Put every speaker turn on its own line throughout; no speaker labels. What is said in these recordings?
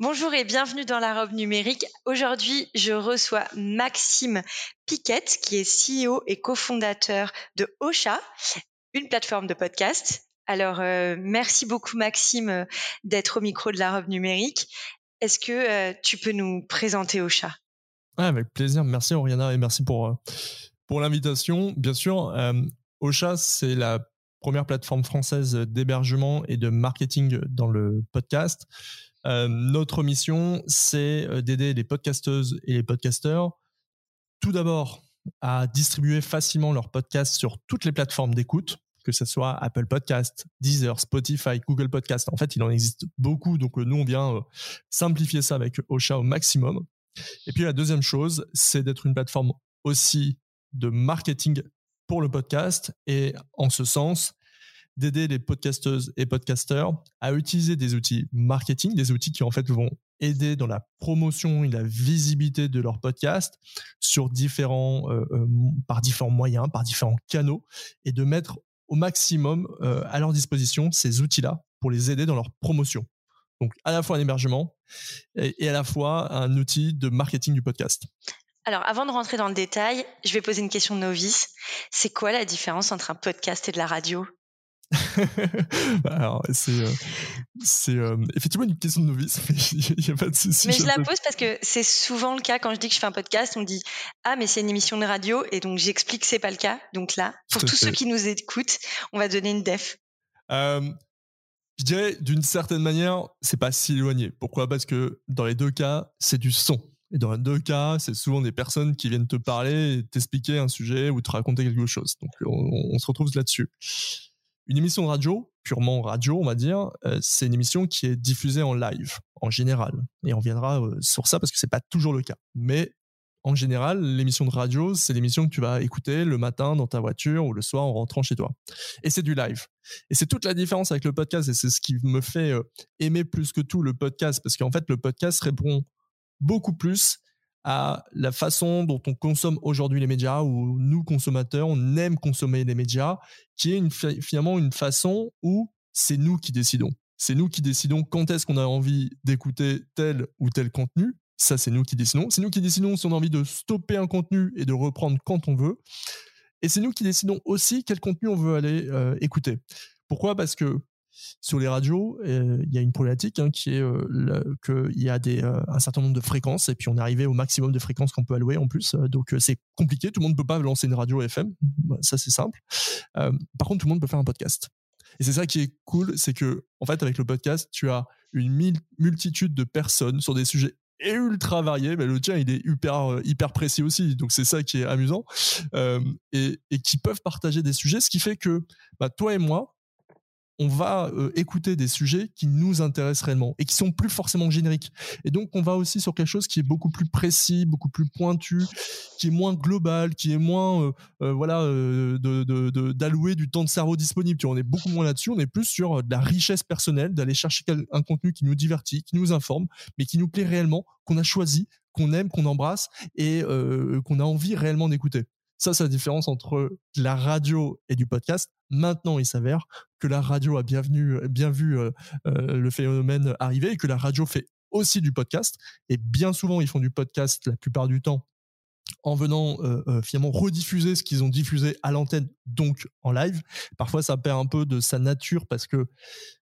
Bonjour et bienvenue dans la robe numérique. Aujourd'hui, je reçois Maxime Piquette, qui est CEO et cofondateur de Ocha, une plateforme de podcast. Alors, euh, merci beaucoup Maxime d'être au micro de la robe numérique. Est-ce que euh, tu peux nous présenter Ocha?
Avec plaisir. Merci Oriana et merci pour, euh, pour l'invitation. Bien sûr, Ocha, c'est la première plateforme française d'hébergement et de marketing dans le podcast. Euh, notre mission, c'est euh, d'aider les podcasteuses et les podcasteurs, tout d'abord, à distribuer facilement leurs podcasts sur toutes les plateformes d'écoute, que ce soit Apple Podcast, Deezer, Spotify, Google Podcast. En fait, il en existe beaucoup, donc euh, nous, on vient simplifier ça avec Ocha au maximum. Et puis la deuxième chose, c'est d'être une plateforme aussi de marketing pour le podcast. Et en ce sens, d'aider les podcasteuses et podcasteurs à utiliser des outils marketing, des outils qui en fait vont aider dans la promotion et la visibilité de leur podcast sur différents, euh, euh, par différents moyens, par différents canaux, et de mettre au maximum euh, à leur disposition ces outils-là pour les aider dans leur promotion. Donc à la fois un hébergement et à la fois un outil de marketing du podcast.
Alors, avant de rentrer dans le détail, je vais poser une question novice. C'est quoi la différence entre un podcast et de la radio?
Alors, c'est, euh, c'est euh, effectivement une question de novice, mais il n'y a pas de souci.
Mais je la pose parce que c'est souvent le cas quand je dis que je fais un podcast, on dit Ah, mais c'est une émission de radio, et donc j'explique que c'est pas le cas. Donc là, pour tous ceux qui nous écoutent, on va donner une def.
Euh, je dirais d'une certaine manière, c'est pas si éloigné. Pourquoi? Parce que dans les deux cas, c'est du son. Et dans les deux cas, c'est souvent des personnes qui viennent te parler, t'expliquer un sujet ou te raconter quelque chose. Donc on, on se retrouve là-dessus. Une émission de radio, purement radio, on va dire, euh, c'est une émission qui est diffusée en live, en général. Et on viendra euh, sur ça parce que c'est pas toujours le cas. Mais en général, l'émission de radio, c'est l'émission que tu vas écouter le matin dans ta voiture ou le soir en rentrant chez toi. Et c'est du live. Et c'est toute la différence avec le podcast. Et c'est ce qui me fait euh, aimer plus que tout le podcast. Parce qu'en fait, le podcast répond beaucoup plus à la façon dont on consomme aujourd'hui les médias, où nous, consommateurs, on aime consommer les médias, qui est finalement une façon où c'est nous qui décidons. C'est nous qui décidons quand est-ce qu'on a envie d'écouter tel ou tel contenu. Ça, c'est nous qui décidons. C'est nous qui décidons si on a envie de stopper un contenu et de reprendre quand on veut. Et c'est nous qui décidons aussi quel contenu on veut aller euh, écouter. Pourquoi? Parce que sur les radios, euh, il y a une problématique hein, qui est euh, qu'il y a euh, un certain nombre de fréquences et puis on est arrivé au maximum de fréquences qu'on peut allouer en plus. donc c'est compliqué, tout le monde ne peut pas lancer une radio FM, bah, ça c'est simple. par contre, tout le monde peut faire un podcast. Et c'est ça qui est cool, c'est que en fait avec le podcast, tu as une multitude de personnes sur des sujets ultra variés. Mais le tien, il est hyper, précis aussi. Donc, c'est ça qui est amusant. et, et, qui peuvent partager des sujets, ce qui fait que bah, toi et moi, on va euh, écouter des sujets qui nous intéressent réellement et qui sont plus forcément génériques. Et donc, on va aussi sur quelque chose qui est beaucoup plus précis, beaucoup plus pointu, qui est moins global, qui est moins, euh, euh, voilà, d'allouer du temps de cerveau disponible. On est beaucoup moins là-dessus. On est plus sur de la richesse personnelle, d'aller chercher un contenu qui nous divertit, qui nous informe, mais qui nous plaît réellement, qu'on a choisi, qu'on aime, qu'on embrasse et qu'on a envie réellement d'écouter. Ça, c'est la différence entre la radio et du podcast. Maintenant, il s'avère que la radio a bien, bien vu euh, euh, le phénomène arriver et que la radio fait aussi du podcast. Et bien souvent, ils font du podcast la plupart du temps en venant euh, finalement rediffuser ce qu'ils ont diffusé à l'antenne, donc en live. Parfois, ça perd un peu de sa nature parce que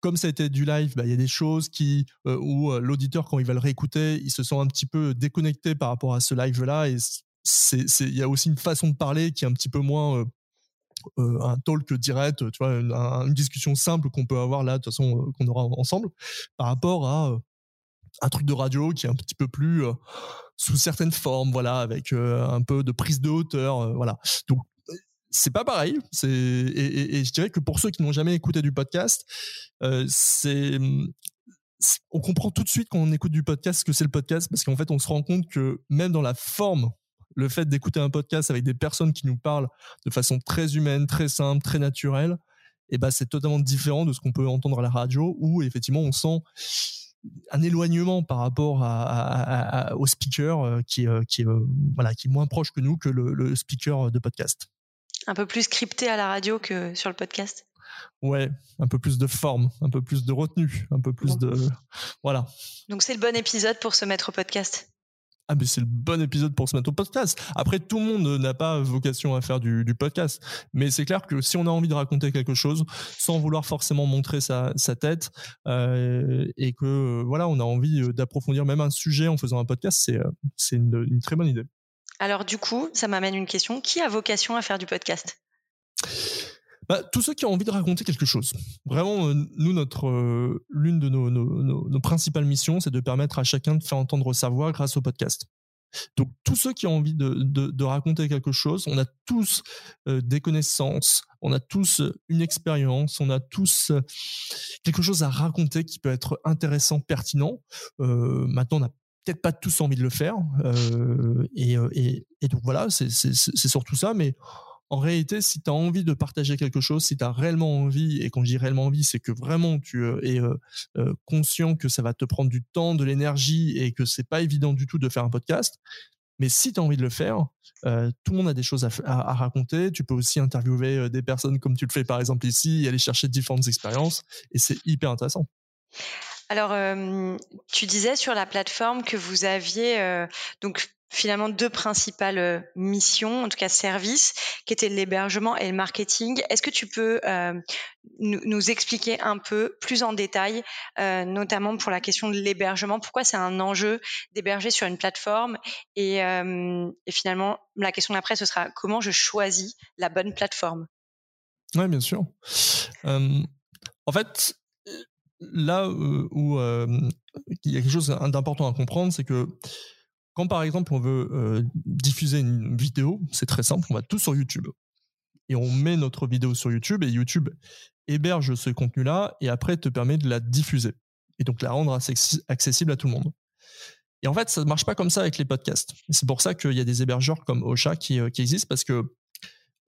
comme ça a été du live, bah, il y a des choses qui où l'auditeur quand il va le réécouter, il se sent un petit peu déconnecté par rapport à ce live-là et il y a aussi une façon de parler qui est un petit peu moins euh, euh, un talk direct, tu vois, une, discussion simple qu'on peut avoir là, de toute façon, euh, qu'on aura ensemble, par rapport à un truc de radio qui est un petit peu plus sous certaines formes, voilà, avec un peu de prise de hauteur, voilà. Donc c'est pas pareil. Et, je dirais que pour ceux qui n'ont jamais écouté du podcast, c'est on comprend tout de suite quand on écoute du podcast ce que c'est le podcast parce qu'en fait on se rend compte que même dans la forme le fait d'écouter un podcast avec des personnes qui nous parlent de façon très humaine, très simple, très naturelle, et eh ben c'est totalement différent de ce qu'on peut entendre à la radio où effectivement on sent un éloignement par rapport au speaker euh, qui, euh, qui, euh, voilà, qui est moins proche que nous que le, speaker de podcast.
Un peu plus scripté à la radio que sur le podcast?
Ouais, un peu plus de forme, un peu plus de retenue, un peu plus de. Voilà.
Donc c'est le bon épisode pour se mettre au podcast?
Ah mais c'est le bon épisode pour se mettre au podcast. Après, tout le monde n'a pas vocation à faire du, podcast, mais c'est clair que si on a envie de raconter quelque chose, sans vouloir forcément montrer sa, tête, euh, et que voilà, on a envie euh, d'approfondir même un sujet en faisant un podcast, c'est euh, c'est une très bonne idée.
Alors du coup, ça m'amène une question. Qui a vocation à faire du podcast?
Bah, tous ceux qui ont envie de raconter quelque chose. Vraiment, euh, nous, notre euh, l'une de nos, principales missions, c'est de permettre à chacun de faire entendre sa voix grâce au podcast. Donc tous ceux qui ont envie de, raconter quelque chose, on a tous euh, des connaissances, on a tous une expérience, on a tous quelque chose à raconter qui peut être intéressant, pertinent. maintenant, on n'a peut-être pas tous envie de le faire, et, et, et, donc voilà, c'est surtout ça, mais en réalité, si tu as envie de partager quelque chose, si tu as réellement envie, et quand je dis réellement envie, c'est que vraiment tu euh, es euh, euh, conscient que ça va te prendre du temps, de l'énergie et que c'est pas évident du tout de faire un podcast. Mais si tu as envie de le faire, tout le monde a des choses à, raconter. Tu peux aussi interviewer des personnes comme tu le fais par exemple ici et aller chercher différentes expériences. Et c'est hyper intéressant.
Alors, tu disais sur la plateforme que vous aviez donc finalement deux principales euh, missions, en tout cas services, qui étaient l'hébergement et le marketing. Est-ce que tu peux euh, nous, expliquer un peu plus en détail, euh, notamment pour la question de l'hébergement, pourquoi c'est un enjeu d'héberger sur une plateforme? Et, et, finalement, la question d'après, ce sera comment je choisis la bonne plateforme?
Oui, bien sûr. en fait, là où il y a quelque chose d'important à comprendre, c'est que quand par exemple on veut euh, diffuser une vidéo, c'est très simple, on va tout sur YouTube. Et on met notre vidéo sur YouTube et YouTube héberge ce contenu-là et après te permet de la diffuser. Et donc la rendre accessible à tout le monde. Et en fait, ça ne marche pas comme ça avec les podcasts. c'est pour ça qu'il y a des hébergeurs comme Ocha qui, euh, existent parce que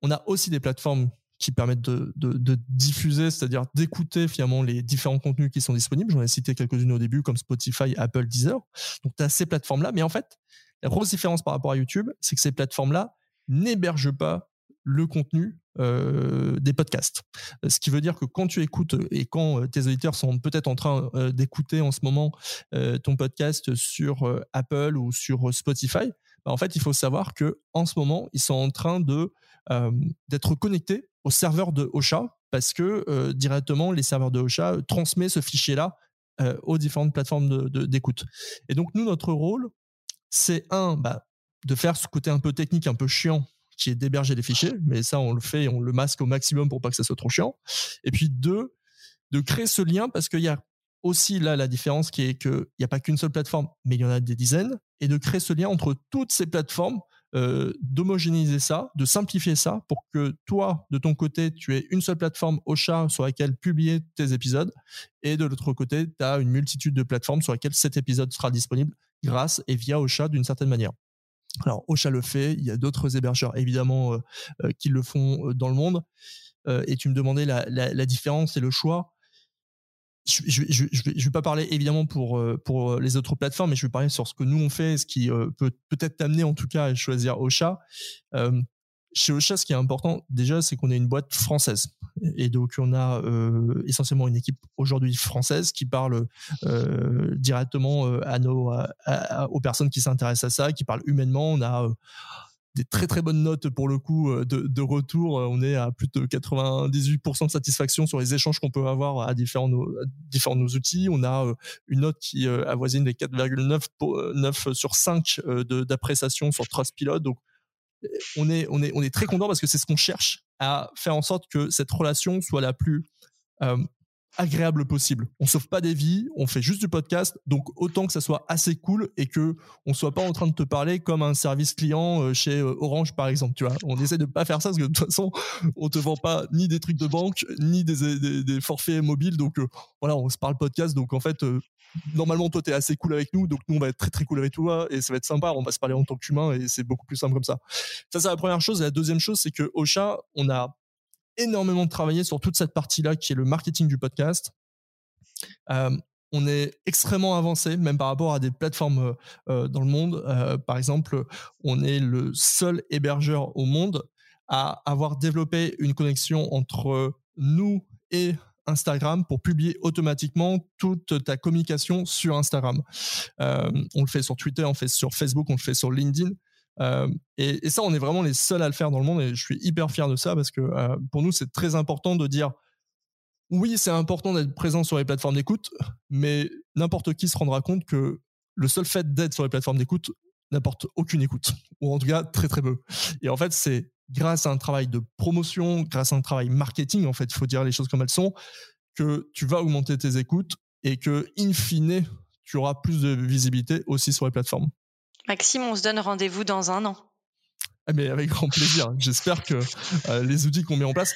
on a aussi des plateformes qui permettent de, diffuser, c'est-à-dire d'écouter finalement les différents contenus qui sont disponibles. J'en ai cité quelques-unes au début, comme Spotify, Apple, Deezer. Donc, tu as ces plateformes-là. Mais en fait, la grosse différence par rapport à YouTube, c'est que ces plateformes-là n'hébergent pas le contenu euh, des podcasts. Ce qui veut dire que quand tu écoutes et quand euh, tes auditeurs sont peut-être en train euh, d'écouter en ce moment ton podcast sur Apple ou sur Spotify, bah, en fait, il faut savoir que en ce moment, ils sont en train de d'être connectés au serveur de Ocha parce que euh, directement les serveurs de Ocha euh, transmettent ce fichier-là euh, aux différentes plateformes d'écoute. et donc nous, notre rôle, c'est un, bah, de faire ce côté un peu technique, un peu chiant, qui est d'héberger les fichiers, mais ça on le fait, on le masque au maximum pour pas que ça soit trop chiant. Et puis deux, de créer ce lien parce qu'il y a aussi là la différence qui est qu'il n'y a pas qu'une seule plateforme, mais il y en a des dizaines, et de créer ce lien entre toutes ces plateformes euh, d'homogénéiser ça, de simplifier ça pour que toi, de ton côté, tu aies une seule plateforme Ocha sur laquelle publier tes épisodes et de l'autre côté, tu as une multitude de plateformes sur lesquelles cet épisode sera disponible grâce et via Ocha d'une certaine manière. Alors Ocha le fait, il y a d'autres hébergeurs évidemment euh, euh, qui le font dans le monde. et tu me demandais la différence et le choix je, je, vais, pas parler évidemment pour euh, pour les autres plateformes, mais je vais parler sur ce que nous on fait, ce qui euh, peut peut-être t'amener en tout cas à choisir Ocha. Euh, chez Ocha, ce qui est important déjà, c'est qu'on est une boîte française, et donc on a euh, essentiellement une équipe aujourd'hui française qui parle euh, directement à nos aux personnes qui s'intéressent à ça, qui parle humainement. On a très très bonnes notes pour le coup euh, de, retour. Euh, on est à plus de 98% de satisfaction sur les échanges qu'on peut avoir à différents, différents nos outils. On a euh, une note qui avoisine les 4,9 sur 5 d'appréciation sur Trustpilot. Donc on est, on est, on est très content parce que c'est ce qu'on cherche à faire en sorte que cette relation soit la plus agréable possible. On sauve pas des vies, on fait juste du podcast, donc autant que ça soit assez cool et que on soit pas en train de te parler comme un service client euh, chez euh, Orange par exemple, tu vois. On essaie de pas faire ça parce que de toute façon, on te vend pas ni des trucs de banque, ni des, des, forfaits mobiles, donc euh, voilà, on se parle podcast, donc en fait, normalement toi tu es assez cool avec nous, donc nous on va être très très cool avec toi et ça va être sympa, on va se parler en tant qu'humain et c'est beaucoup plus simple comme ça. Ça c'est la première chose. Et la deuxième chose, c'est que Ocha, on a énormément travaillé sur toute cette partie-là qui est le marketing du podcast. Euh, on est extrêmement avancé, même par rapport à des plateformes euh, euh, dans le monde. par exemple, on est le seul hébergeur au monde à avoir développé une connexion entre nous et Instagram pour publier automatiquement toute ta communication sur Instagram. on le fait sur Twitter, on le fait sur Facebook, on le fait sur LinkedIn. Euh, et, ça, on est vraiment les seuls à le faire dans le monde et je suis hyper fier de ça parce que euh, pour nous, c'est très important de dire oui, c'est important d'être présent sur les plateformes d'écoute, mais n'importe qui se rendra compte que le seul fait d'être sur les plateformes d'écoute n'apporte aucune écoute, ou en tout cas très très peu. Et en fait, c'est grâce à un travail de promotion, grâce à un travail marketing, en fait, il faut dire les choses comme elles sont, que tu vas augmenter tes écoutes et que, in fine, tu auras plus de visibilité aussi sur les plateformes.
Maxime, on se donne rendez-vous dans un an.
Ah, mais avec grand plaisir. J'espère que euh, les outils qu'on met en place.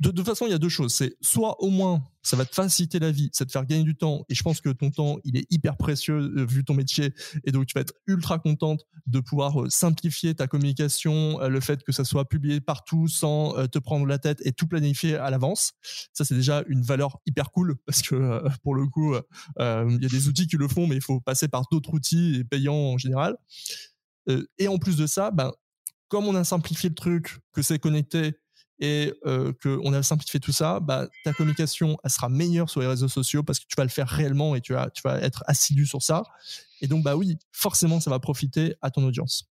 De toute façon, il y a deux choses. C'est soit au moins ça va te faciliter la vie, ça te faire gagner du temps. Et je pense que ton temps, il est hyper précieux euh, vu ton métier. Et donc, tu vas être ultra contente de pouvoir euh, simplifier ta communication, le fait que ça soit publié partout sans te prendre la tête et tout planifier à l'avance. Ça, c'est déjà une valeur hyper cool parce que pour le coup, il y a des outils qui le font, mais il faut passer par d'autres outils et payants en général. et en plus de ça, ben, comme on a simplifié le truc, que c'est connecté et euh, qu'on a simplifié tout ça, bah, ta communication elle sera meilleure sur les réseaux sociaux parce que tu vas le faire réellement et tu vas, tu vas être assidu sur ça. Et donc, bah oui, forcément, ça va profiter à ton audience.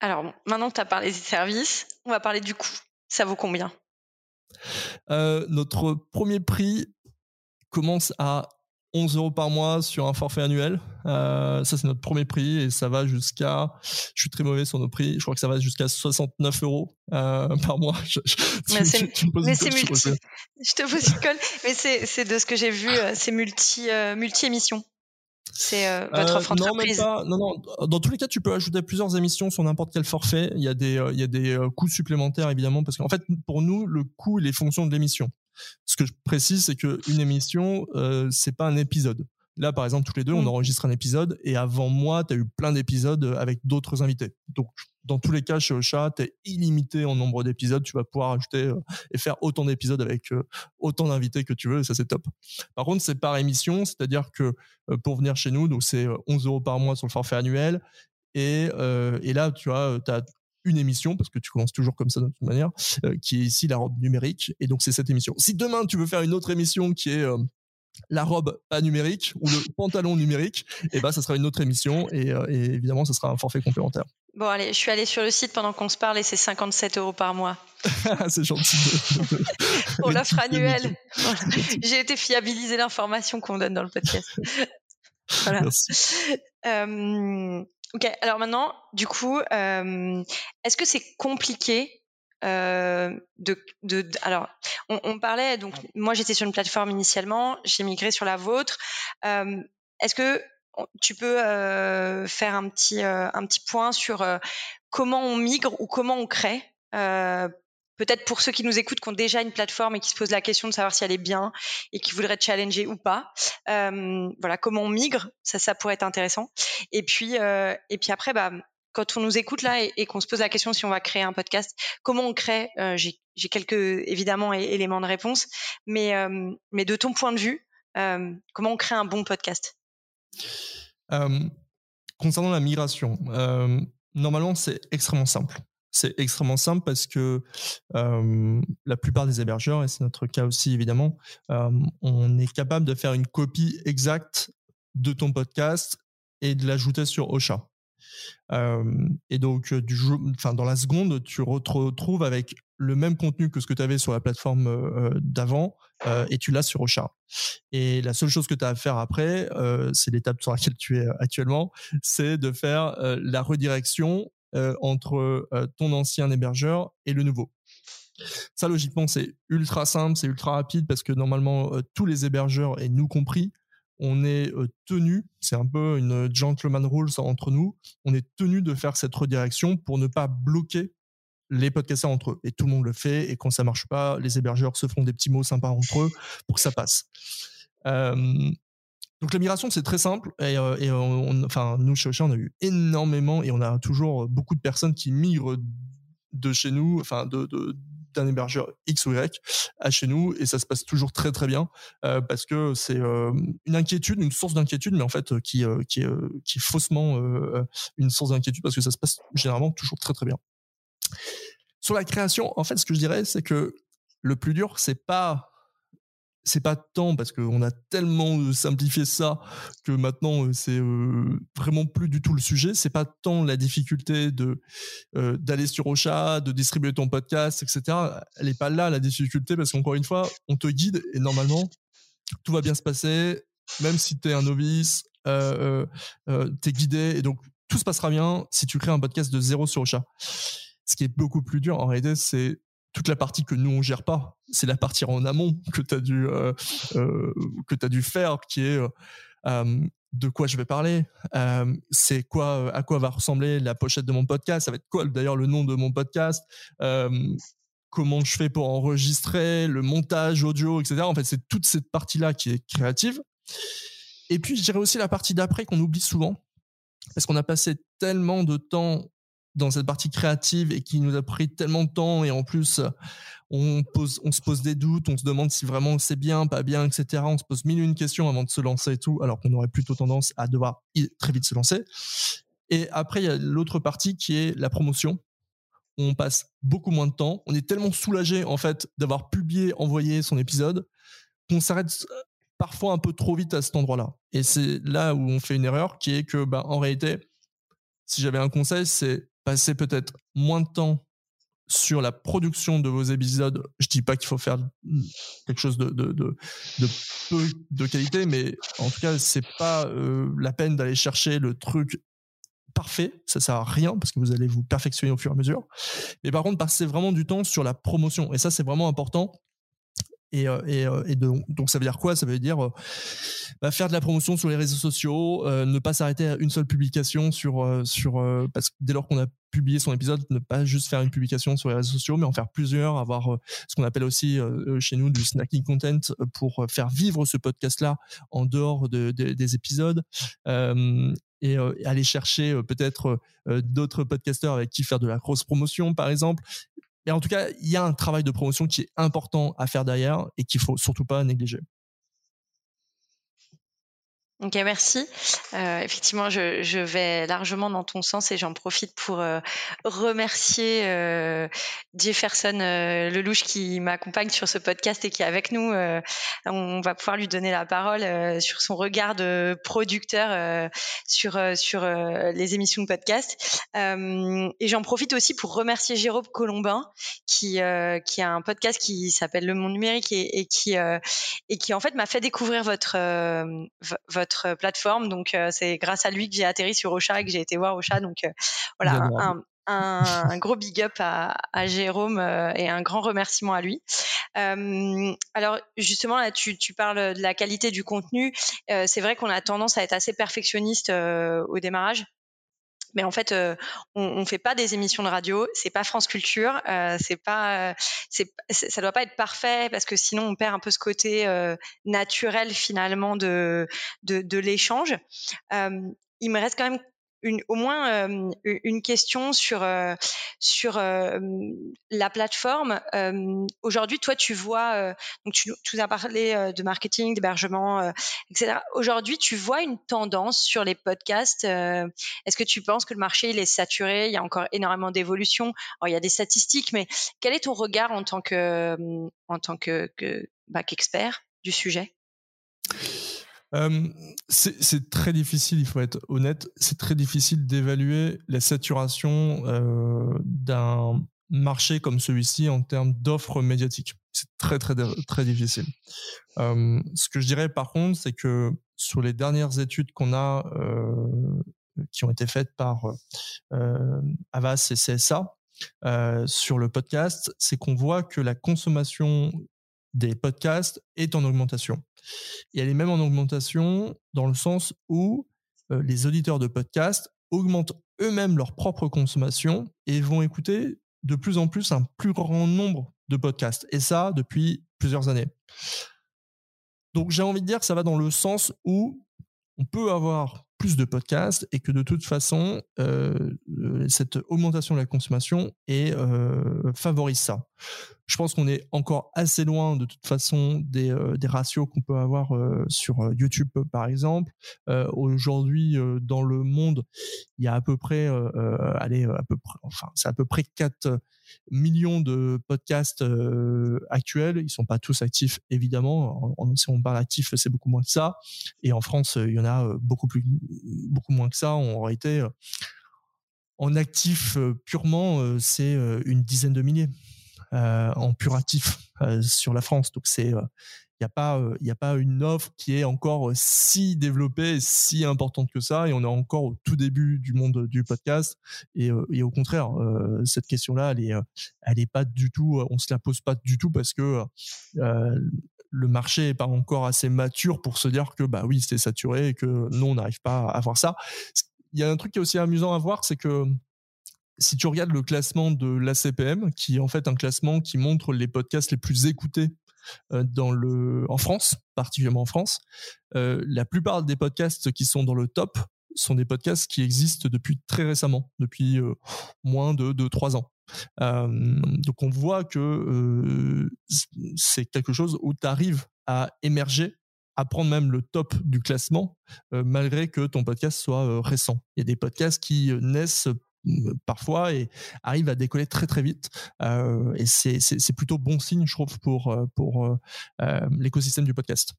Alors, maintenant que tu as parlé des services, on va parler du coût. Ça vaut combien?
Euh, Notre premier prix commence à 11 euros par mois sur un forfait annuel. Euh, ça, c'est notre premier prix et ça va jusqu'à, je suis très mauvais sur nos prix, je crois que ça va jusqu'à 69 euros euh, par mois.
mais c'est multi. Je te pose une colle, mais c'est de ce que j'ai vu, euh, c'est multi, multi émissions. C'est votre offre entreprise.
Non, non, non. Dans tous les cas, tu peux ajouter plusieurs émissions sur n'importe quel forfait. Il y a des, il y a des coûts supplémentaires évidemment parce qu'en fait, pour nous, le coût il est fonction de l'émission. Ce que je précise, c'est qu'une émission, euh, c'est pas un épisode. Là, par exemple, tous les deux, on mm. enregistre un épisode et avant moi, tu as eu plein d'épisodes avec d'autres invités. Donc, dans tous les cas, chez Ocha, tu es illimité en nombre d'épisodes. Tu vas pouvoir ajouter euh, et faire autant d'épisodes avec euh, autant d'invités que tu veux. Et ça, c'est top. Par contre, c'est par émission, c'est-à-dire que euh, pour venir chez nous, donc c'est 11 euros par mois sur le forfait annuel. Et, et là, tu vois, tu as une émission, parce que tu commences toujours comme ça de toute manière, euh, qui est ici la robe numérique. Et donc, c'est cette émission. Si demain, tu veux faire une autre émission qui est euh, la robe pas numérique ou le pantalon numérique, et eh ben, ça sera une autre émission et, euh, évidemment, ça sera un forfait complémentaire.
Bon, allez, je suis allé sur le site pendant qu'on se parle et c'est 57 euros par mois.
c'est gentil.
Pour l'offre annuelle. J'ai été fiabiliser l'information qu'on donne dans le podcast. voilà. Merci. Ok, alors maintenant, du coup, euh, est-ce que c'est compliqué euh, de, de, alors, on, on, parlait donc moi j'étais sur une plateforme initialement, j'ai migré sur la vôtre. Euh, est-ce que tu peux euh, faire un petit un petit point sur comment on migre ou comment on crée peut-être pour ceux qui nous écoutent, qui ont déjà une plateforme et qui se posent la question de savoir si elle est bien et qui voudraient challenger ou pas. Euh, voilà, comment on migre, ça, ça pourrait être intéressant. Et puis, euh, et puis après, bah, quand on nous écoute là et, qu'on se pose la question si on va créer un podcast, comment on crée euh, J'ai quelques évidemment éléments de réponse, mais euh, mais de ton point de vue, euh, comment on crée un bon podcast?
Concernant la migration, normalement c'est extrêmement simple. C'est extrêmement simple parce que la plupart des hébergeurs, et c'est notre cas aussi évidemment, on est capable de faire une copie exacte de ton podcast et de l'ajouter sur Ocha. et donc, enfin, dans la seconde, tu retrouves avec le même contenu que ce que tu avais sur la plateforme d'avant et tu l'as sur Ocha. Et la seule chose que tu as à faire après, c'est l'étape sur laquelle tu es actuellement, c'est de faire la redirection euh, entre euh, ton ancien hébergeur et le nouveau. Ça, logiquement, c'est ultra simple, c'est ultra rapide parce que normalement, tous les hébergeurs, et nous compris, on est tenu, c'est un peu une gentleman rules entre nous, on est tenu de faire cette redirection pour ne pas bloquer les podcasters entre eux. Et tout le monde le fait. Et quand ça marche pas, les hébergeurs se font des petits mots sympas entre eux pour que ça passe. Donc la migration, c'est très simple. Et, enfin, nous, chez Ocha, on a eu énormément et on a toujours beaucoup de personnes qui migrent de chez nous, enfin, de, d'un hébergeur X ou Y à chez nous et ça se passe toujours très très bien parce que c'est une inquiétude, une source d'inquiétude, mais en fait qui, qui, est, qui est faussement une source d'inquiétude parce que ça se passe généralement toujours très très bien. Sur la création, en fait, ce que je dirais, c'est que le plus dur, c'est pas c'est pas tant parce qu'on a tellement simplifié ça que maintenant c'est vraiment plus du tout le sujet. C'est pas tant la difficulté de d'aller sur Ocha, de distribuer ton podcast, etc. Elle est pas là la difficulté parce qu'encore une fois, on te guide et normalement tout va bien se passer, même si tu es un novice, euh, tu es guidé et donc tout se passera bien si tu crées un podcast de zéro sur Ocha. Ce qui est beaucoup plus dur en réalité, c'est toute la partie que nous on gère pas. C'est la partie en amont que tu as dû euh, euh, que tu dû faire, qui est euh, de quoi je vais parler, c'est quoi, à quoi va ressembler la pochette de mon podcast, ça va être quoi d'ailleurs le nom de mon podcast, comment je fais pour enregistrer, le montage audio, etc. En fait, c'est toute cette partie-là qui est créative. Et puis, je dirais aussi la partie d'après qu'on oublie souvent, parce qu'on a passé tellement de temps dans cette partie créative et qui nous a pris tellement de temps et en plus on pose on se pose des doutes on se demande si vraiment c'est bien pas bien etc on se pose mille et une questions avant de se lancer et tout alors qu'on aurait plutôt tendance à devoir très vite se lancer. Et après il y a l'autre partie qui est la promotion. On passe beaucoup moins de temps. On est tellement soulagé en fait d'avoir publié envoyé son épisode qu'on s'arrête parfois un peu trop vite à cet endroit-là. Et c'est là où on fait une erreur qui est que bah, en réalité si j'avais un conseil, c'est passer peut-être moins de temps sur la production de vos épisodes. Je dis pas qu'il faut faire quelque chose de, de, peu de qualité, mais en tout cas, c'est pas euh, la peine d'aller chercher le truc parfait. Ça sert à rien parce que vous allez vous perfectionner au fur et à mesure. Mais par contre, passer vraiment du temps sur la promotion. Et ça, c'est vraiment important et, euh, euh, donc ça veut dire quoi? Ça veut dire euh, bah, faire de la promotion sur les réseaux sociaux, ne pas s'arrêter à une seule publication sur sur parce que dès lors qu'on a publié son épisode, ne pas juste faire une publication sur les réseaux sociaux, mais en faire plusieurs, avoir ce qu'on appelle aussi chez nous du snacking content pour faire vivre ce podcast-là en dehors de, des épisodes. et aller chercher peut-être d'autres podcasteurs avec qui faire de la grosse promotion, par exemple, mais en tout cas, il y a un travail de promotion qui est important à faire derrière et qu'il faut surtout pas négliger.
Ok, merci. Euh, effectivement, je, vais largement dans ton sens et j'en profite pour euh, remercier euh, Jefferson euh, Lelouch qui m'accompagne sur ce podcast et qui est avec nous. On va pouvoir lui donner la parole sur son regard de producteur sur sur les émissions de podcast. et j'en profite aussi pour remercier Jérôme Colombin qui qui a un podcast qui s'appelle Le Monde Numérique et, et qui et qui en fait m'a fait découvrir votre votre plateforme. Donc, euh, c'est grâce à lui que j'ai atterri sur Ocha et que j'ai été voir Ocha. Donc, euh, voilà, un, gros big up à, Jérôme euh, et un grand remerciement à lui. alors justement là, tu, parles de la qualité du contenu. c'est vrai qu'on a tendance à être assez perfectionniste au démarrage mais en fait, euh, on, on fait pas des émissions de radio, c'est pas France Culture, euh, c'est pas, euh, ça doit pas être parfait parce que sinon on perd un peu ce côté euh, naturel finalement de, de l'échange. il me reste quand même au moins une question sur sur la plateforme. Aujourd'hui, toi, tu vois, donc tu, nous as parlé de marketing, d'hébergement, etc. Aujourd'hui, tu vois une tendance sur les podcasts. Est-ce que tu penses que le marché il est saturé? Il y a encore énormément d'évolution. Il y a des statistiques, mais quel est ton regard en tant que en tant que, que bah, qu'expert du sujet?
Euh, c'est très difficile, il faut être honnête, c'est très difficile d'évaluer la saturation euh, d'un marché comme celui-ci en termes d'offres médiatiques. C'est très très très difficile. Euh, ce que je dirais par contre, c'est que sur les dernières études qu'on a, qui ont été faites par Avas et CSA, sur le podcast, c'est qu'on voit que la consommation des podcasts est en augmentation. Et elle est même en augmentation dans le sens où les auditeurs de podcasts augmentent eux-mêmes leur propre consommation et vont écouter de plus en plus un plus grand nombre de podcasts. Et ça, depuis plusieurs années. Donc j'ai envie de dire que ça va dans le sens où on peut avoir plus de podcasts et que de toute façon, euh, cette augmentation de la consommation est, euh, favorise ça. Je pense qu'on est encore assez loin de toute façon des, euh, des ratios qu'on peut avoir sur YouTube par exemple. Aujourd'hui, dans le monde, il y a à peu près, allez, à peu près, enfin, c'est à peu près 4 millions de podcasts euh, actuels. Ils sont pas tous actifs, évidemment. En, si on parle actif, c'est beaucoup moins que ça. Et en France, il y en a euh, beaucoup plus, beaucoup moins que ça. En réalité, en actif euh, purement, c'est une dizaine de milliers en pur actif sur la France. Donc c'est n'y a pas il a pas une offre qui est encore si développée si importante que ça et on est encore au tout début du monde du podcast et, au contraire cette question là elle est elle pas du tout on se la pose pas du tout parce que le marché est pas encore assez mature pour se dire que bah oui c'est saturé et que nous on n'arrive pas à avoir ça il y a un truc qui est aussi amusant à voir c'est que si tu regardes le classement de l'ACPM, qui est en fait un classement qui montre les podcasts les plus écoutés euh, en France, particulièrement en France. Euh, la plupart des podcasts qui sont dans le top sont des podcasts qui existent depuis très récemment, depuis euh, moins de 2-3 ans. Donc on voit que c'est quelque chose où tu arrives à émerger, à prendre même le top du classement, malgré que ton podcast soit récent. Il y a des podcasts qui naissent parfois et arrive à décoller très très vite. Et c'est plutôt bon signe, je trouve, pour, pour l'écosystème du podcast.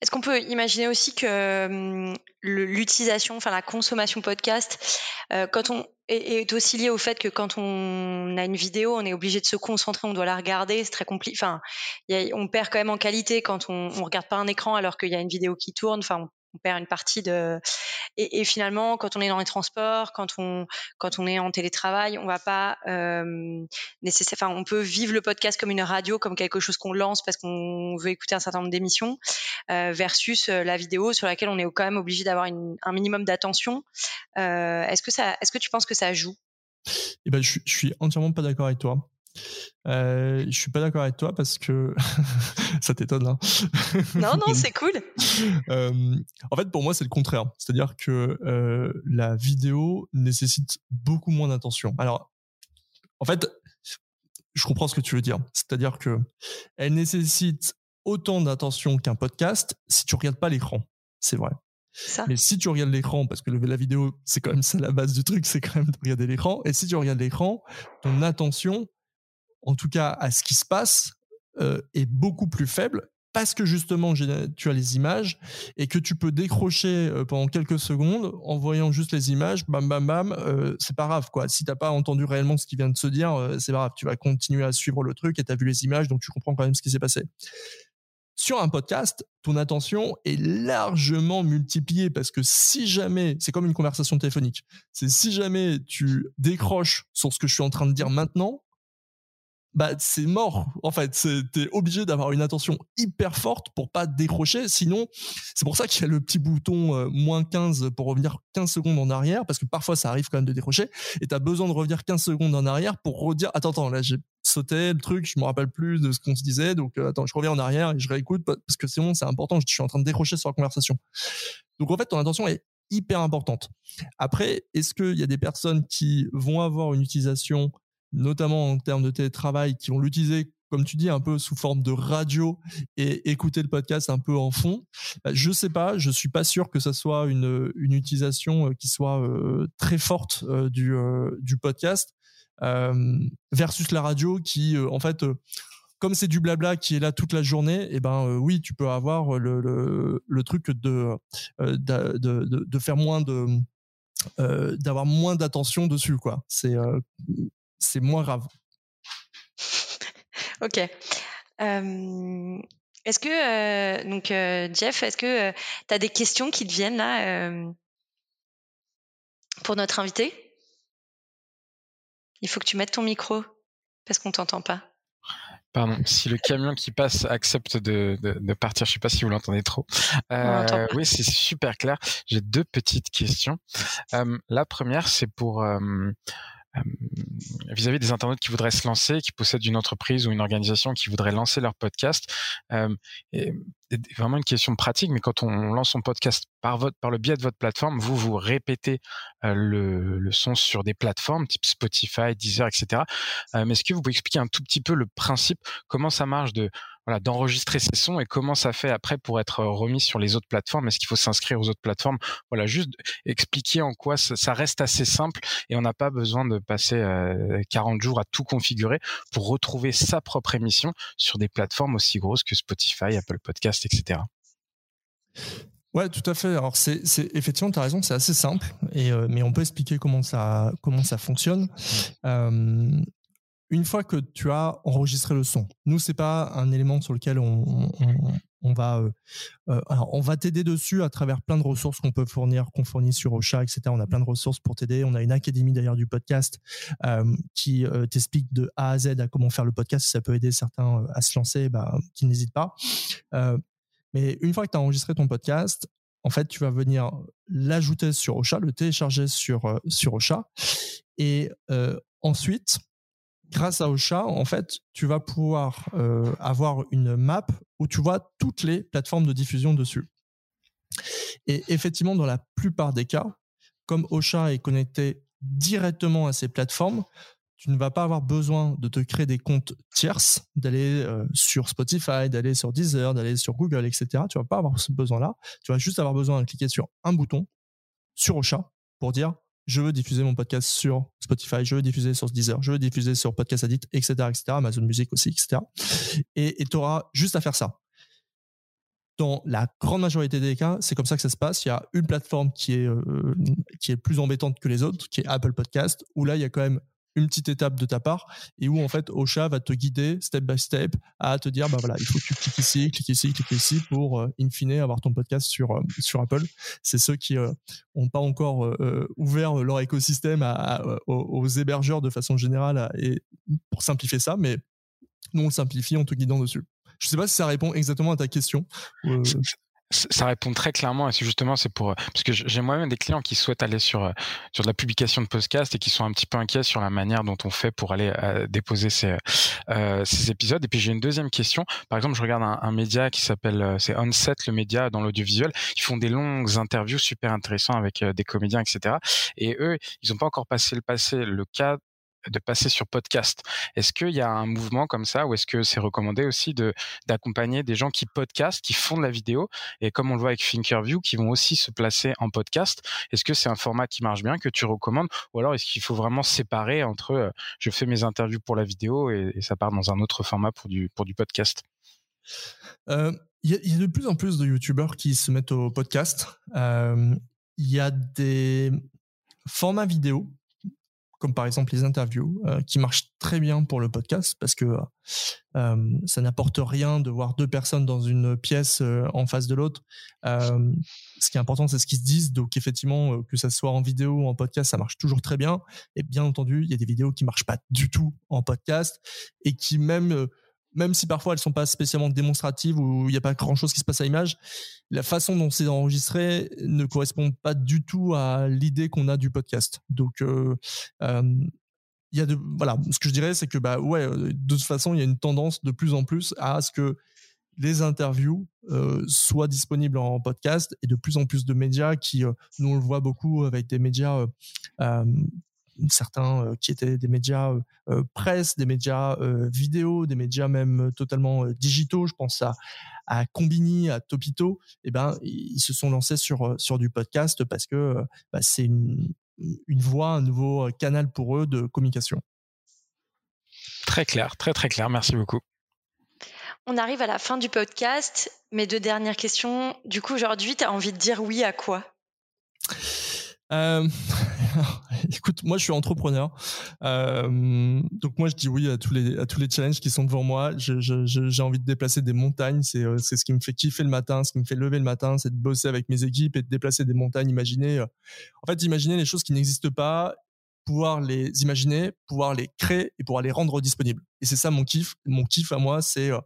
Est-ce qu'on peut imaginer aussi que l'utilisation, enfin la consommation podcast, quand on est, aussi lié au fait que quand on a une vidéo, on est obligé de se concentrer, on doit la regarder, c'est très compliqué. Enfin, on perd quand même en qualité quand on, on regarde pas un écran alors qu'il y a une vidéo qui tourne. Enfin, on perd une partie de et, finalement quand on est dans les transports quand on quand on est en télétravail on va pas euh, enfin on peut vivre le podcast comme une radio comme quelque chose qu'on lance parce qu'on veut écouter un certain nombre d'émissions euh, versus euh, la vidéo sur laquelle on est quand même obligé d'avoir un minimum d'attention euh, est-ce que ça est-ce que tu penses que ça joue?
Eh ben, je, je suis entièrement pas d'accord avec toi. Euh, je suis pas d'accord avec toi parce que ça t'étonne là.
Hein. non non c'est cool.
Euh, en fait pour moi c'est le contraire, c'est-à-dire que euh, la vidéo nécessite beaucoup moins d'attention. Alors en fait je comprends ce que tu veux dire, c'est-à-dire que elle nécessite autant d'attention qu'un podcast si tu regardes pas l'écran, c'est vrai. Ça. Mais si tu regardes l'écran, parce que la vidéo, c'est quand même ça la base du truc, c'est quand même de regarder l'écran. Et si tu regardes l'écran, ton attention, en tout cas à ce qui se passe, euh, est beaucoup plus faible parce que justement tu as les images et que tu peux décrocher euh, pendant quelques secondes en voyant juste les images, bam bam bam, euh, c'est pas grave quoi. Si t'as pas entendu réellement ce qui vient de se dire, c'est pas grave, tu vas continuer à suivre le truc et tu as vu les images donc tu comprends quand même ce qui s'est passé. Sur un podcast, ton attention est largement multipliée parce que si jamais, c'est comme une conversation téléphonique, c'est si jamais tu décroches sur ce que je suis en train de dire maintenant, bah c'est mort en fait. T'es obligé d'avoir une attention hyper forte pour pas décrocher. Sinon c'est pour ça qu'il y a le petit bouton euh, moins 15 pour revenir 15 secondes en arrière parce que parfois ça arrive quand même de décrocher. Et t'as besoin de revenir 15 secondes en arrière pour redire attends attends là j'ai sauté le truc je me rappelle plus de ce qu'on se disait donc euh, attends je reviens en arrière et je réécoute parce que sinon c'est important je suis en train de décrocher sur la conversation. Donc en fait ton attention est hyper importante. Après est-ce qu'il y a des personnes qui vont avoir une utilisation notamment en termes de télétravail, qui vont l'utiliser comme tu dis, un peu sous forme de radio et écouter le podcast un peu en fond. Bah, je sais pas, je suis pas sûr que ça soit une, une utilisation euh, qui soit euh, très forte euh, du, du podcast versus la radio qui, en fait, comme c'est du blabla qui est là toute la journée, eh ben oui, tu peux avoir le, le, le truc de, de, de, de, faire moins de d'avoir moins d'attention dessus quoi. C'est c'est moins grave.
ok. est-ce que, donc, Jeff, est-ce que tu as des questions qui te viennent là pour notre invité? Il faut que tu mettes ton micro parce qu'on t'entend pas.
Pardon, si le camion qui passe accepte de, de, partir, je sais pas si vous l'entendez trop. Euh, oui, c'est super clair. J'ai deux petites questions. Euh, la première, c'est pour euh, vis-à-vis des internautes qui voudraient se lancer, qui possèdent une entreprise ou une organisation qui voudrait lancer leur podcast. Euh, et, vraiment une question pratique, mais quand on lance son podcast par, le biais de votre plateforme, vous vous répétez euh, le, le, son sur des plateformes type Spotify, Deezer, etc. Euh, mais est-ce que vous pouvez expliquer un tout petit peu le principe, comment ça marche de voilà, d'enregistrer ces sons et comment ça fait après pour être remis sur les autres plateformes? Est-ce qu'il faut s'inscrire aux autres plateformes? Voilà, juste expliquer en quoi ça, reste assez simple et on n'a pas besoin de passer 40 euh, jours à tout configurer pour retrouver sa propre émission sur des plateformes aussi grosses que Spotify, Apple Podcast, etc.
Ouais, tout à fait. Alors c'est, effectivement, tu as raison, c'est assez simple, et, euh, mais on peut expliquer comment ça, comment ça fonctionne. Euh, une fois que tu as enregistré le son, nous c'est pas un élément sur lequel on, on, va, euh, euh, alors on va t'aider dessus à travers plein de ressources qu'on peut fournir, qu'on fournit sur Ocha, etc. On a plein de ressources pour t'aider. On a une académie d'ailleurs du podcast euh, qui t'explique de A à Z à comment faire le podcast. Si ça peut aider certains à se lancer, bah, qui n'hésitent pas. mais une fois que tu as enregistré ton podcast, en fait, tu vas venir l'ajouter sur Ocha, le télécharger sur sur Ocha, et ensuite grâce à Ocha, en fait, tu vas pouvoir euh, avoir une map où tu vois toutes les plateformes de diffusion dessus. Et effectivement, dans la plupart des cas, comme Ocha est connecté directement à ces plateformes, tu ne vas pas avoir besoin de te créer des comptes tierces, d'aller euh, sur Spotify, d'aller sur Deezer, d'aller sur Google, etc. Tu vas pas avoir ce besoin-là. Tu vas juste avoir besoin de cliquer sur un bouton sur Ocha pour dire je veux diffuser mon podcast sur Spotify, je veux diffuser sur Deezer, je veux diffuser sur Podcast Addict, etc., etc., Amazon Music aussi, etc. Et tu auras juste à faire ça. Dans la grande majorité des cas, c'est comme ça que ça se passe. Il y a une plateforme qui est, euh, qui est plus embêtante que les autres, qui est Apple Podcast, où là, il y a quand même une petite étape de ta part et où en fait Ocha va te guider step by step à te dire bah voilà il faut que tu cliques ici cliques ici cliques ici pour euh, in fine avoir ton podcast sur euh, sur Apple. C'est ceux qui n'ont euh, pas encore ouvert leur écosystème aux, hébergeurs de façon générale et pour simplifier ça mais nous on simplifie en te guidant dessus. Je sais pas si ça répond exactement à ta question
ça répond très clairement et justement c'est pour parce que j'ai moi-même des clients qui souhaitent aller sur euh, sur de la publication de podcast et qui sont un petit peu inquiets sur la manière dont on fait pour aller euh, déposer ces euh, ces épisodes. Et puis j'ai une deuxième question. Par exemple je regarde un, un média qui s'appelle c'est Onset le média dans l'audiovisuel. Ils font des longues interviews super intéressantes avec des comédiens etc et eux ils n'ont pas encore passé le passé le cas de passer sur podcast. Est-ce qu'il y a un mouvement comme ça ou est-ce que c'est recommandé aussi de d'accompagner des gens qui podcastent, qui font de la vidéo? Et comme on le voit avec Thinkerview, qui vont aussi se placer en podcast Est-ce que c'est un format qui marche bien que tu recommandes? Ou alors est-ce qu'il faut vraiment séparer entre euh, je fais mes interviews pour la vidéo et, ça part dans un autre format pour du pour du podcast?
Euh, il y, a de plus en plus de youtubeurs qui se mettent au podcast. Euh, il y a des formats vidéo comme par exemple les interviews, euh, qui marchent très bien pour le podcast parce que euh, ça n'apporte rien de voir deux personnes dans une pièce euh, en face de l'autre. ce qui est important, c'est ce qu'ils se disent. Donc effectivement, que ça soit en vidéo ou en podcast, ça marche toujours très bien. Et bien entendu, il y a des vidéos qui marchent pas du tout en podcast et qui même même si parfois elles sont pas spécialement démonstratives ou il n'y a pas grand chose qui se passe à l'image, la façon dont c'est enregistré ne correspond pas du tout à l'idée qu'on a du podcast. Donc, euh, euh, voilà, ce que je dirais, c'est que bah ouais, de toute façon, il y a une tendance de plus en plus à ce que les interviews euh, soient disponibles en podcast et de plus en plus de médias qui, nous on le voit beaucoup avec des médias certains euh, qui étaient des médias euh, euh, presse, des médias vidéo, des médias même totalement digitaux. Je pense à, à Combini, à Topito. Et eh ben, ils se sont lancés sur sur du podcast parce que bah, c'est une une voie, un nouveau canal pour eux de communication.
Très clair, très très clair. Merci beaucoup.
On arrive à la fin du podcast. Mes deux dernières questions. Du coup, aujourd'hui, tu as envie de dire oui à quoi?
Euh, écoute, moi je suis entrepreneur, euh, donc moi je dis oui à tous les à tous les challenges qui sont devant moi. J'ai envie de déplacer des montagnes, c'est euh, c'est ce qui me fait kiffer le matin, ce qui me fait lever le matin, c'est de bosser avec mes équipes et de déplacer des montagnes. Imaginez, en fait, imaginez les choses qui n'existent pas pouvoir les imaginer, pouvoir les créer et pouvoir les rendre disponibles. Et c'est ça mon kiff. Mon kiff à moi, c'est euh,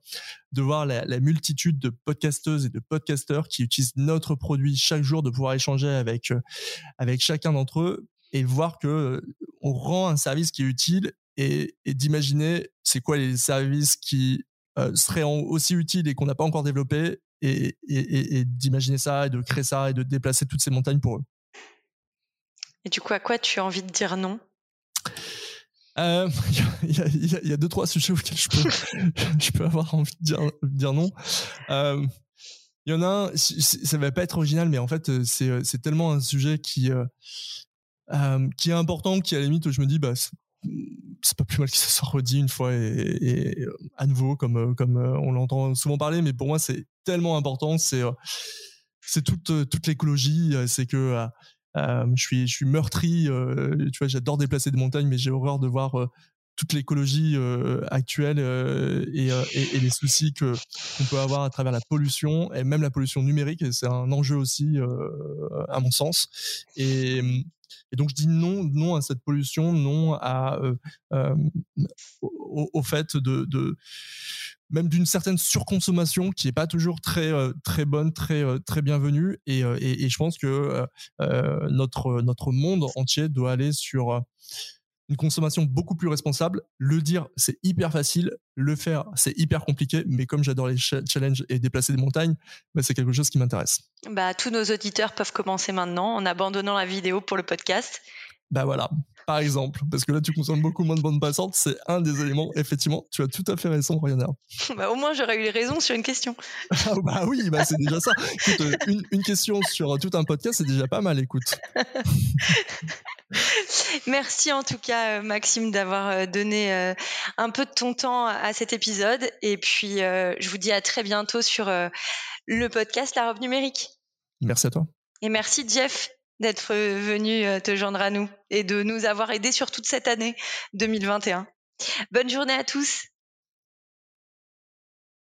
de voir la, multitude de podcasteuses et de podcasteurs qui utilisent notre produit chaque jour, de pouvoir échanger avec euh, avec chacun d'entre eux et voir que euh, on rend un service qui est utile et, d'imaginer c'est quoi les services qui seraient aussi utiles et qu'on n'a pas encore développé et, et d'imaginer ça et de créer ça et de déplacer toutes ces montagnes pour eux.
Et du coup, à quoi tu as envie de dire non?
Euh, il y, a deux trois sujets auxquels je peux, je peux avoir envie de dire, dire non. Euh, il y en a un, ça va pas être original, mais en fait euh, c'est c'est tellement un sujet qui qui est important, qui à la limite je me dis bah c'est pas plus mal que ça soit redit une fois et, à nouveau comme comme on l'entend souvent parler, mais pour moi c'est tellement important, c'est c'est toute toute l'écologie, c'est que euh, je suis, je suis meurtri. Euh, tu vois, j'adore déplacer des montagnes, mais j'ai horreur de voir euh, toute l'écologie actuelle et, et, les soucis que qu'on peut avoir à travers la pollution et même la pollution numérique. C'est un enjeu aussi, à mon sens. Et, et, donc je dis non, non à cette pollution, non à au, fait de, même d'une certaine surconsommation qui est pas toujours très euh, très bonne, très euh, très bienvenue. Euh, et, je pense que notre notre monde entier doit aller sur une consommation beaucoup plus responsable. Le dire, c'est hyper facile. Le faire, c'est hyper compliqué. Mais comme j'adore les challenges et déplacer des montagnes, bah, c'est quelque chose qui m'intéresse.
Bah, tous nos auditeurs peuvent commencer maintenant en abandonnant la vidéo pour le podcast.
Bah voilà par exemple, parce que là tu consommes beaucoup moins de bande passante, c'est un des éléments. Effectivement, tu as tout à fait raison, Rihanna.
bah, au moins j'aurais eu raison sur une question.
ah, bah oui, bah c'est déjà ça. Euh, une, question sur tout un podcast, c'est déjà pas mal. Écoute.
Merci en tout cas euh, Maxime d'avoir euh, donné un peu de ton temps à cet épisode et puis je vous dis à très bientôt sur le podcast La robe numérique.
Merci à toi.
Et merci Jeff d'être venu euh, te joindre à nous et de nous avoir aidés sur toute cette année 2021. Bonne journée à tous.